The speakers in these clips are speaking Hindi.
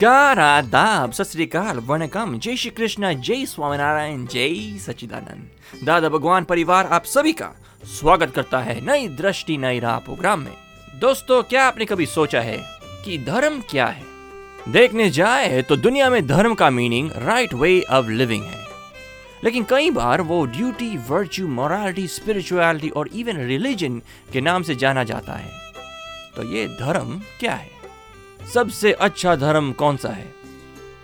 नमस्कार आदाब सत श्रीकाल जय श्री कृष्ण जय स्वामीनारायण जय सच्चिदानंद दादा भगवान परिवार आप सभी का स्वागत करता है नई दृष्टि नई राह प्रोग्राम में दोस्तों क्या आपने कभी सोचा है कि धर्म क्या है देखने जाए तो दुनिया में धर्म का meaning right way of living है लेकिन कई बार वो ड्यूटी वर्च्यू मोरालिटी स्पिरिचुअलिटी और इवन रिलीजन के नाम से जाना जाता है तो ये धर्म क्या है सबसे अच्छा धर्म कौन सा है?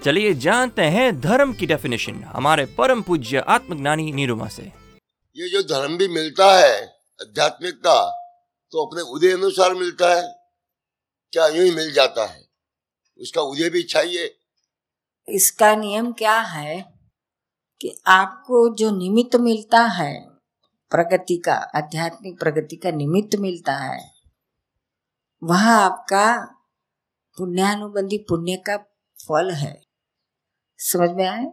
चलिए जानते हैं धर्म की डेफिनेशन हमारे परम पूज्य आत्मज्ञानी निरुमा से। ये जो धर्म भी मिलता है आध्यात्मिकता तो अपने उदय अनुसार मिलता है। क्या यूँ ही मिल जाता है? उसका उदय भी चाहिए। इसका नियम क्या है कि आपको जो निमित्त मिलता है प्रगति का आध्यात्मिक प्रगति का निमित्त मिलता है वह आपका पुण्यानुबंधी पुण्य का फल है। समझ में आए?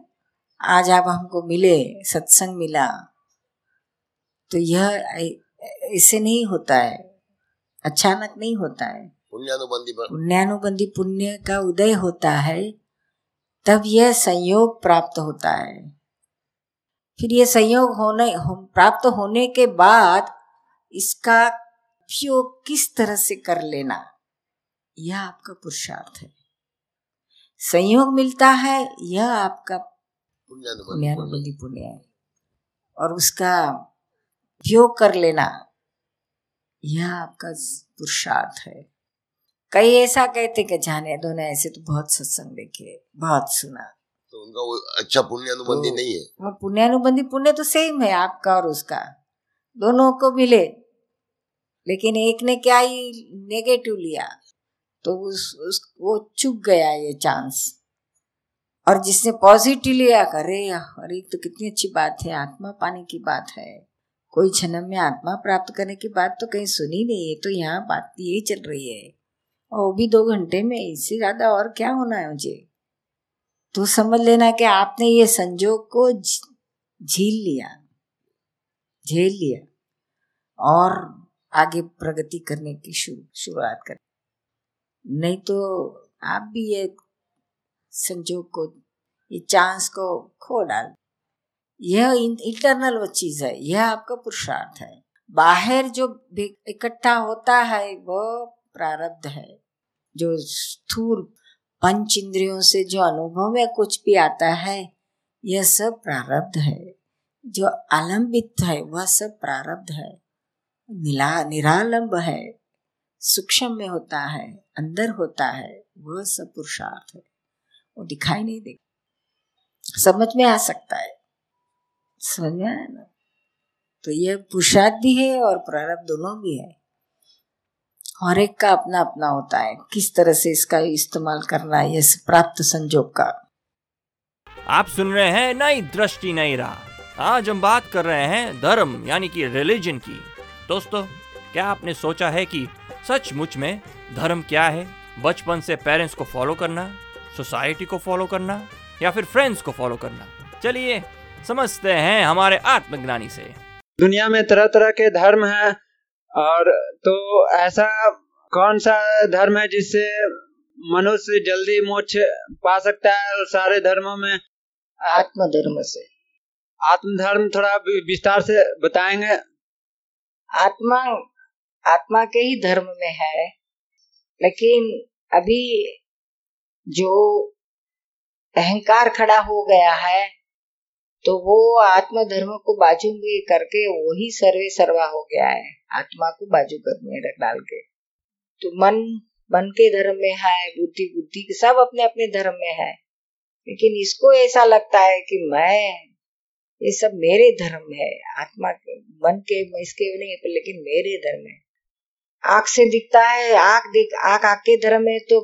आज आप हमको मिले सत्संग मिला तो यह इससे नहीं होता है। अचानक नहीं होता है। पुण्यानुबंधी पुण्यानुबंधी पुण्य का उदय होता है तब यह संयोग प्राप्त होता है। फिर यह संयोग होने हो, प्राप्त होने के बाद इसका उपयोग किस तरह से कर लेना? यह आपका पुरुषार्थ है। संयोग मिलता है यह आपका पुण्यानुबंधी पुण्य है। और उसका उपयोग कर लेना यह आपका पुरुषार्थ है। कई ऐसा कहते कि जाने दो ना ऐसे तो बहुत सत्संग देखे बहुत सुना। तो उनका वो अच्छा पुण्यानुबंधी तो, नहीं है? वो पुण्यानुबंधी पुण्य तो सेम है आपका और उसका। दोनों को मिले लेकिन एक ने क्या ही नेगेटिव लिया? तो उस, उस वो चुक गया ये चांस और जिसने पॉजिटिव लिया करे अरे तो कितनी अच्छी बात है आत्मा पाने की बात है। कोई जन्म में आत्मा प्राप्त करने की बात तो कहीं सुनी नहीं है तो यहाँ बात यही चल रही है। और वो भी दो घंटे में इससे ज़्यादा और क्या होना है मुझे? तो समझ लेना कि आपने ये संजोग को झील लिया। झेल लिया। और आगे प्रगति करने की शुरुआत कर नहीं तो आप भी ये संजोग को, ये चांस को खो डाल। यह इंटरनल वो चीज़ है, यह आपका पुरुषार्थ है। बाहर जो इकट्ठा होता है, वो प्रारब्ध है। जो स्थूल पंच इंद्रियों से जो अनुभव में कुछ भी आता है, यह सब प्रारब्ध है। जो आलंबित है, वह सब प्रारब्ध है। निला, निरालंब है, सूक्ष्म में होता है। अंदर होता है, वह सब पुरुषार्थ है। वो दिखाई नहीं देगा। समझ में आ सकता है। समझ में आया ना? तो यह पुरुषार्थ भी है और प्रारब्ध दोनों भी है। हर एक का अपना अपना होता है। किस तरह से इसका इस्तेमाल करना है, इस प्राप्त संजोग का। आप सुन रहे हैं नई दृष्टि, नई राह। आज हम बात कर रहे हैं धर्म, यानी कि रिलीजन की। दोस्तों, क्या आपने सोचा है कि सचमुच में धर्म क्या है? बचपन से पेरेंट्स को फॉलो करना सोसाइटी को फॉलो करना या फिर फ्रेंड्स को फॉलो करना? चलिए समझते हैं हमारे आत्मज्ञानी से। दुनिया में तरह तरह के धर्म हैं और तो ऐसा कौन सा धर्म है जिससे मनुष्य जल्दी मोक्ष पा सकता है सारे धर्मों में? आत्म धर्म से। आत्म धर्म थोड़ा विस्तार से बताएँगे। आत्मा आत्मा के ही धर्म में है। लेकिन अभी जो अहंकार खड़ा हो गया है तो वो आत्म धर्म को बाजू में करके वही सर्वे सर्वा हो गया है, आत्मा को बाजू करने डाल के। तो मन मन के धर्म में है, बुद्धि बुद्धि सब अपने अपने धर्म में है। लेकिन इसको ऐसा लगता है कि मैं, ये सब मेरे धर्म है, आत्मा के, मन के, इसके नहीं, लेकिन मेरे धर्म है। आँख से दिखता है, आँख देख, आँख आँख के धर्म है तो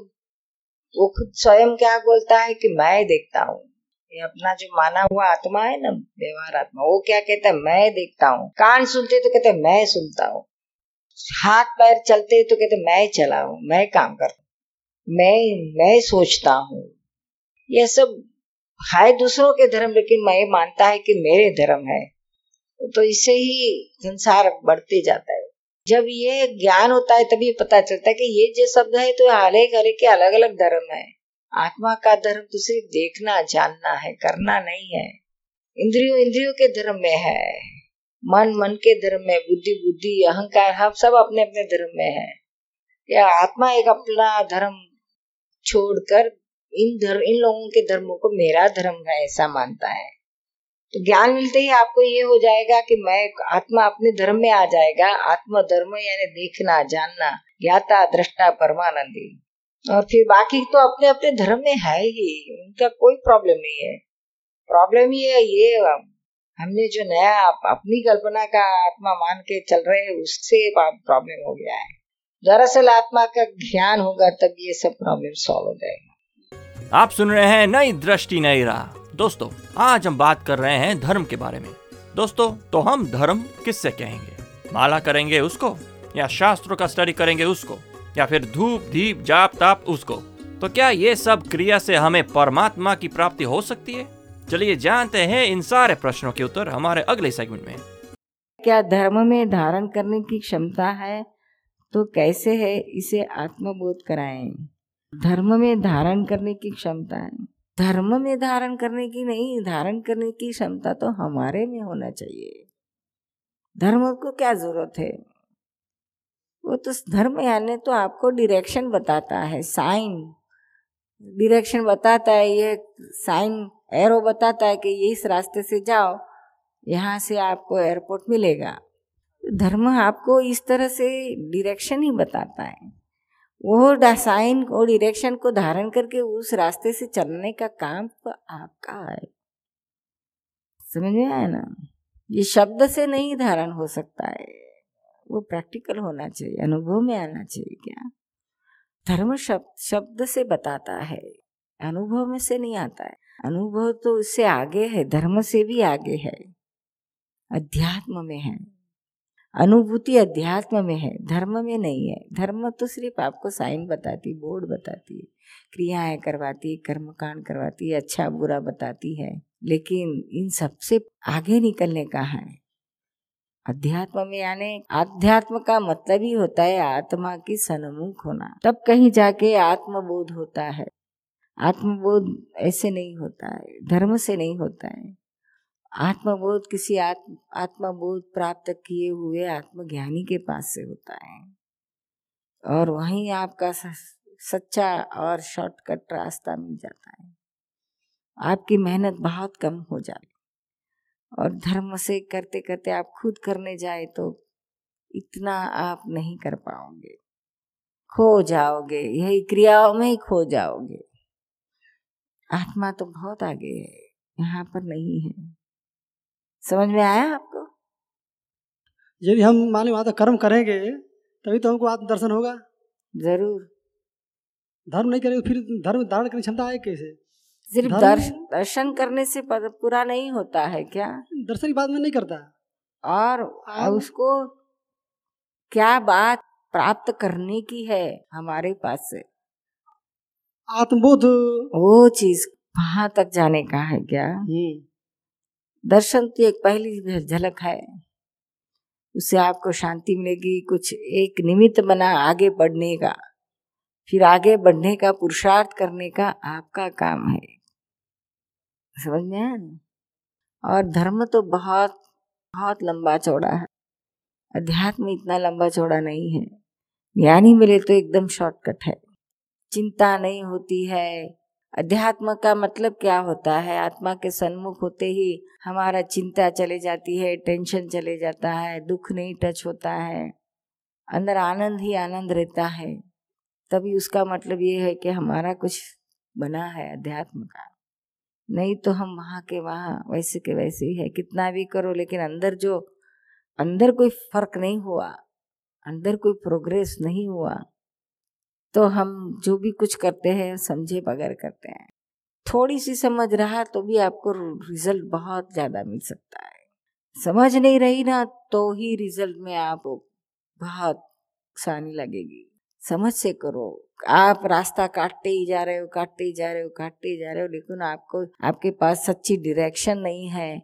वो खुद स्वयं क्या बोलता है कि मैं देखता हूँ। ये अपना जो माना हुआ आत्मा है ना, व्यवहार आत्मा, वो क्या कहता है? मैं देखता हूँ। कान सुनते तो कहते मैं सुनता हूँ। हाथ पैर चलते तो कहते मैं चला हूँ, मैं काम करता मैं मैं सोचता हूँ। यह सब है दूसरों के धर्म, लेकिन मैं मानता है कि मेरे धर्म है। तो इससे ही संसार बढ़ते जाता है। जब ये ज्ञान होता है, तभी पता चलता है कि ये जो शब्द है तो एक हर के अलग अलग धर्म है। आत्मा का धर्म तो सिर्फ़ देखना, जानना है, करना नहीं है। इंद्रियों इंद्रियों के धर्म में है। मन मन के धर्म में, बुद्धि बुद्धि, अहंकार, हम सब अपने अपने धर्म में है। या आत्मा एक अपना धर्म छोड़कर इन धर्म, इन लोगों के धर्मों को मेरा धर्म है, ऐसा मानता है। तो ज्ञान मिलते ही आपको ये हो जाएगा कि मैं, आत्मा अपने धर्म में आ जाएगा। आत्म धर्म यानी देखना, जानना, ज्ञाता, दृष्टा, परमानंदी। और फिर बाकी तो अपने अपने धर्म में है ही, उनका कोई प्रॉब्लम नहीं है। प्रॉब्लम ये है ये, हमने जो नया अपनी कल्पना का आत्मा मान के चल रहे हैं, उससे प्रॉब्लम हो गया है। दरअसल आत्मा का ज्ञान होगा तब ये सब प्रॉब्लम सॉल्व हो जाएगा। आप सुन रहे हैं नई दृष्टि, नई राह। दोस्तों, आज हम बात कर रहे हैं धर्म के बारे में। दोस्तों तो हम धर्म किससे कहेंगे? माला करेंगे उसको, या शास्त्रों का स्टडी करेंगे उसको, या फिर धूप, दीप, जाप, ताप उसको? तो क्या ये सब क्रिया से हमें परमात्मा की प्राप्ति हो सकती है? चलिए जानते हैं इन सारे प्रश्नों के उत्तर हमारे अगले सेगमेंट में। क्या धर्म में धारण करने की क्षमता है? तो कैसे है? इसे आत्मबोध कराएँ। धर्म में धारण करने की क्षमता है। धर्म में धारण करने की नहीं, धारण करने की क्षमता तो हमारे में होना चाहिए। धर्म को क्या ज़रूरत है? वो तो धर्म यानी तो आपको डिरेक्शन बताता है साइन डिरेक्शन बताता है, ये साइन एरो बताता है कि ये इस रास्ते से जाओ, यहाँ से आपको एयरपोर्ट मिलेगा। धर्म आपको इस तरह से डिरेक्शन ही बताता है। वो साइन और डायरेक्शन को धारण करके उस रास्ते से चलने का काम तो आपका है। समझ में आया ना? ये शब्द से नहीं धारण हो सकता है। वो प्रैक्टिकल होना चाहिए, अनुभव में आना चाहिए क्या? धर्म शब्द शब्द से बताता है, अनुभव में से नहीं आता है। अनुभव तो उससे आगे है, धर्म से भी आगे है। अध्यात्म में है। अनुभूति अध्यात्म में है, धर्म में नहीं है। धर्म तो सिर्फ़ आपको साइन बताती, बोर्ड बताती है क्रियाएँ करवाती कर्म कांड करवाती अच्छा बुरा बताती है। लेकिन इन सबसे आगे निकलने का है। अध्यात्म में यानी अध्यात्म का मतलब ही होता है आत्मा की सन्मुख होना। तब कहीं जाके आत्मबोध होता है। आत्मबोध ऐसे नहीं होता है, धर्म से नहीं होता है। आत्मबोध किसी आत्म, आत्मबोध प्राप्त किए हुए आत्मज्ञानी के पास से होता है। और वहीं आपका सच्चा और शॉर्टकट रास्ता मिल जाता है। आपकी मेहनत बहुत कम हो जाती और धर्म से करते करते आप खुद करने जाए तो इतना आप नहीं कर पाओगे। खो जाओगे, यही क्रियाओं में ही खो जाओगे। आत्मा तो बहुत आगे है, यहाँ पर नहीं है। समझ में आया आपको? यदि हम माने वहाँ कर्म करेंगे तभी तो हमको आत्म दर्शन होगा। ज़रूर। धर्म नहीं करेंगे फिर धर्म धारण करने क्षमता आए कैसे? सिर्फ़ दर्शन करने से पूरा नहीं होता है क्या? दर्शन की बात में नहीं करता। और उसको क्या बात प्राप्त करने की है हमारे पास से? आत्मबोध। वो चीज़ वहाँ तक जाने का है क्या? हम्म। दर्शन तो एक पहली झलक है। उससे आपको शांति मिलेगी, कुछ एक निमित्त बना आगे बढ़ने का। फिर आगे बढ़ने का, पुरुषार्थ करने का आपका काम है। समझ में आया? ना और धर्म तो बहुत बहुत लंबा चौड़ा है। अध्यात्म इतना लंबा चौड़ा नहीं है। ज्ञानी मिले तो एकदम शॉर्टकट है। चिंता नहीं होती है। अध्यात्म का मतलब क्या होता है? आत्मा के सन्मुख होते ही हमारा चिंता चले जाती है, टेंशन चले जाता है, दुख नहीं टच होता है, अंदर आनंद ही आनंद रहता है। तभी उसका मतलब ये है कि हमारा कुछ बना है अध्यात्म का। नहीं तो हम वहाँ के वहाँ, वैसे के वैसे ही है। कितना भी करो, लेकिन अंदर जो, अंदर कोई फ़र्क नहीं हुआ, अंदर कोई प्रोग्रेस नहीं हुआ। तो हम जो भी कुछ करते हैं, समझे बगैर करते हैं। थोड़ी सी समझ रहा तो भी आपको रिज़ल्ट बहुत ज़्यादा मिल सकता है। समझ नहीं रही ना तो ही रिज़ल्ट में आप बहुत आसानी लगेगी। समझ से करो। आप रास्ता काटते ही जा रहे हो, काटते ही जा रहे हो, काटते ही जा रहे हो, लेकिन आपको, आपके पास सच्ची डायरेक्शन नहीं है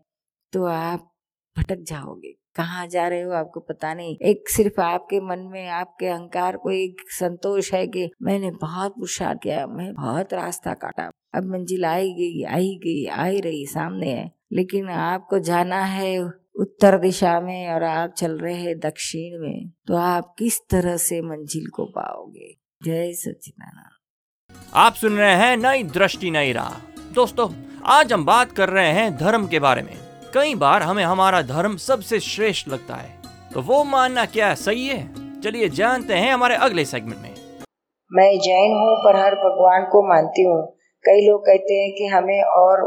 तो आप भटक जाओगे। कहाँ जा रहे हो आपको पता नहीं। एक सिर्फ़ आपके मन में, आपके अहंकार को एक संतोष है कि मैंने बहुत पुरुषार्थ किया, मैं बहुत रास्ता काटा। अब मंजिल आई गई आई गई, आई रही सामने। है लेकिन आपको जाना है उत्तर दिशा में और आप चल रहे हैं दक्षिण में। तो आप किस तरह से मंजिल को पाओगे? जय सचिदानंद आप सुन रहे हैं नई दृष्टि, नई राह। दोस्तों, आज हम बात कर रहे हैं धर्म के बारे में। कई बार हमें हमारा धर्म सबसे श्रेष्ठ लगता है। तो वो मानना क्या सही है? चलिए जानते हैं हमारे अगले सेगमेंट में। मैं जैन हूँ, पर हर भगवान को मानती हूँ। कई लोग कहते हैं कि हमें और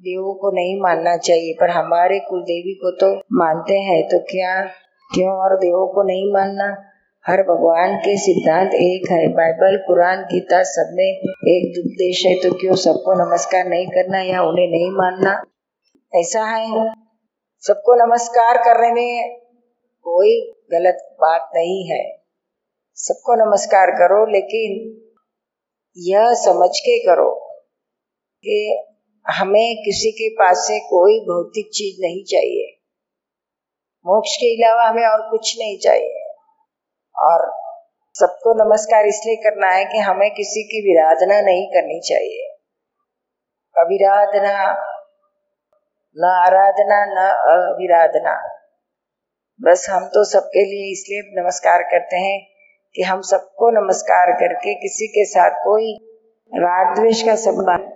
देवों को नहीं मानना चाहिए, पर हमारे कुल देवी को तो मानते हैं तो क्या क्यों और देवों को नहीं मानना? हर भगवान के सिद्धांत एक है। बाइबल, कुरान, गीता, सब में एक उद्देश है तो क्यों सबको नमस्कार नहीं करना या उन्हें नहीं मानना? ऐसा है। सबको नमस्कार करने में कोई गलत बात नहीं है। सबको नमस्कार करो, लेकिन यह समझ के करो कि हमें किसी के पास से कोई भौतिक चीज़ नहीं चाहिए। मोक्ष के अलावा हमें और कुछ नहीं चाहिए। और सबको नमस्कार इसलिए करना है कि हमें किसी की विराधना नहीं करनी चाहिए। अविराधना न आराधना न अविराधना बस हम तो सबके लिए इसलिए नमस्कार करते हैं कि हम सबको नमस्कार करके किसी के साथ कोई राग द्वेष का संबंध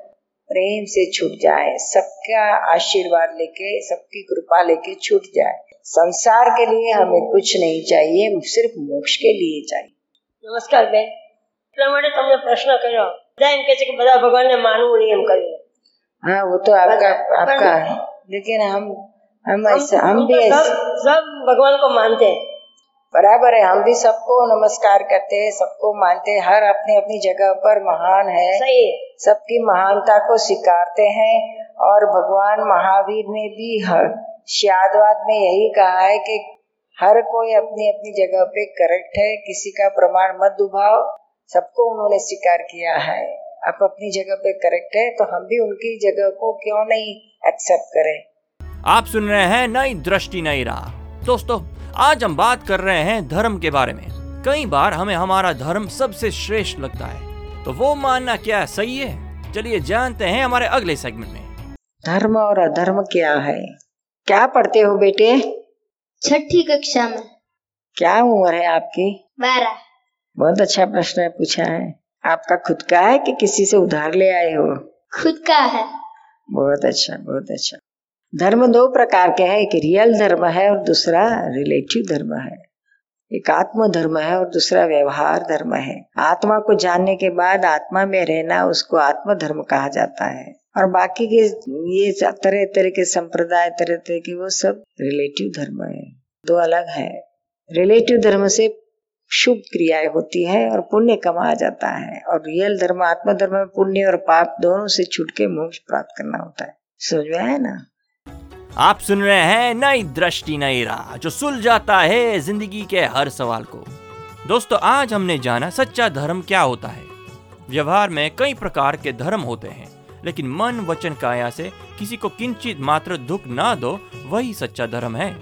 प्रेम से छूट जाए सबका आशीर्वाद लेके सबकी कृपा लेके छूट जाए संसार के लिए हमें कुछ नहीं चाहिए सिर्फ मोक्ष के लिए चाहिए નમસ્કાર બેન પ્રમાણે તમને પ્રશ્ન કર્યો બધા એમ કે છે કે બધા ભગવાનને માનવું નહીં એમ કરીને हाँ वो तो आपका आपका है लेकिन हम हम ऐसे हम भी सब सब भगवान को मानते हैं। बराबर है हम भी सबको नमस्कार करते हैं सबको मानते हैं हर अपनी अपनी जगह पर महान है। सही है। सबकी महानता को स्वीकारते हैं और भगवान महावीर ने भी हर शादवाद में यही कहा है कि हर कोई अपनी अपनी जगह पे करेक्ट है किसी का प्रमाण मत दुभाओ सबको उन्होंने स्वीकार किया है। आप अपनी जगह पे करेक्ट है तो हम भी उनकी जगह को क्यों नहीं एक्सेप्ट करें? आप सुन रहे हैं नई दृष्टि नई राह। दोस्तों आज हम बात कर रहे हैं धर्म के बारे में। कई बार हमें हमारा धर्म सबसे श्रेष्ठ लगता है। तो वो मानना क्या सही है? चलिए जानते हैं हमारे अगले सेगमेंट में। धर्म और अधर्म क्या है? क्या पढ़ते हो बेटे? छठी कक्षा में। क्या उम्र है आपकी? बारह। बहुत अच्छा प्रश्न पूछा है। आपका खुद का है कि किसी से उधार ले आए हो? खुद का है। बहुत अच्छा बहुत अच्छा। धर्म दो प्रकार के हैं एक रियल धर्म है और दूसरा रिलेटिव धर्म है। एक आत्म धर्म है और दूसरा व्यवहार धर्म है। आत्मा को जानने के बाद आत्मा में रहना उसको आत्म धर्म कहा जाता है। और बाकी के ये तरह तरह के संप्रदाय तरह तरह के वो सब रिलेटिव धर्म है। दो अलग है। रिलेटिव धर्म से शुभ क्रियाएँ होती है और पुण्य कमाया जाता है। और रियल धर्म आत्म धर्म में पुण्य और पाप दोनों से छूट के मोक्ष प्राप्त करना होता है। समझ में आया ना? आप सुन रहे हैं नई दृष्टि, नई राह, जो सुलझाता है ज़िंदगी के हर सवाल को। दोस्तों, आज हमने जाना सच्चा धर्म क्या होता है। व्यवहार में कई प्रकार के धर्म होते हैं, लेकिन मन, वचन, काया से किसी को किंचित मात्र दुख ना दो, वही सच्चा धर्म है।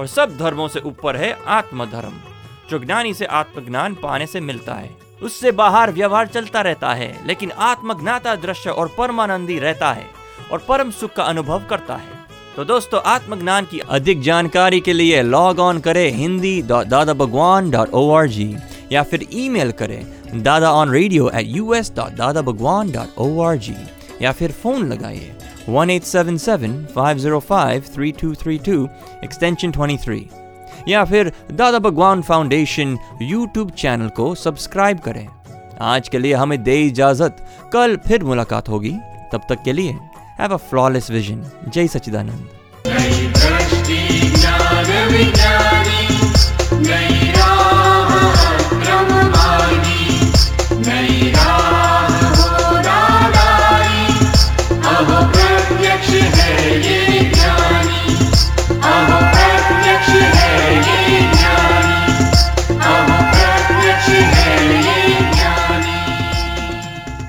और सब धर्मों से ऊपर है आत्मधर्म। जो ज्ञानी से आत्मज्ञान पाने से मिलता है। उससे बाहर व्यवहार चलता रहता है, लेकिन आत्मज्ञाता दृश्य और परमानंदी रहता है और परम सुख का अनुभव करता है। तो दोस्तों, आत्मज्ञान की अधिक जानकारी के लिए लॉग ऑन करें हिंदी दादा Bhagwan dot O R G या फिर ईमेल करें Dada on radio at U S dot Dada Bhagwan dot O R G या फिर फ़ोन लगाइए one eight seven seven five zero five three two three two extension twenty three या फिर Dada Bhagwan foundation YouTube channel को सब्सक्राइब करें। आज के लिए हमें दे इजाज़त। कल फिर मुलाकात होगी। तब तक के लिए हैव अ फ्लॉलेस विजन जय सचिदानंद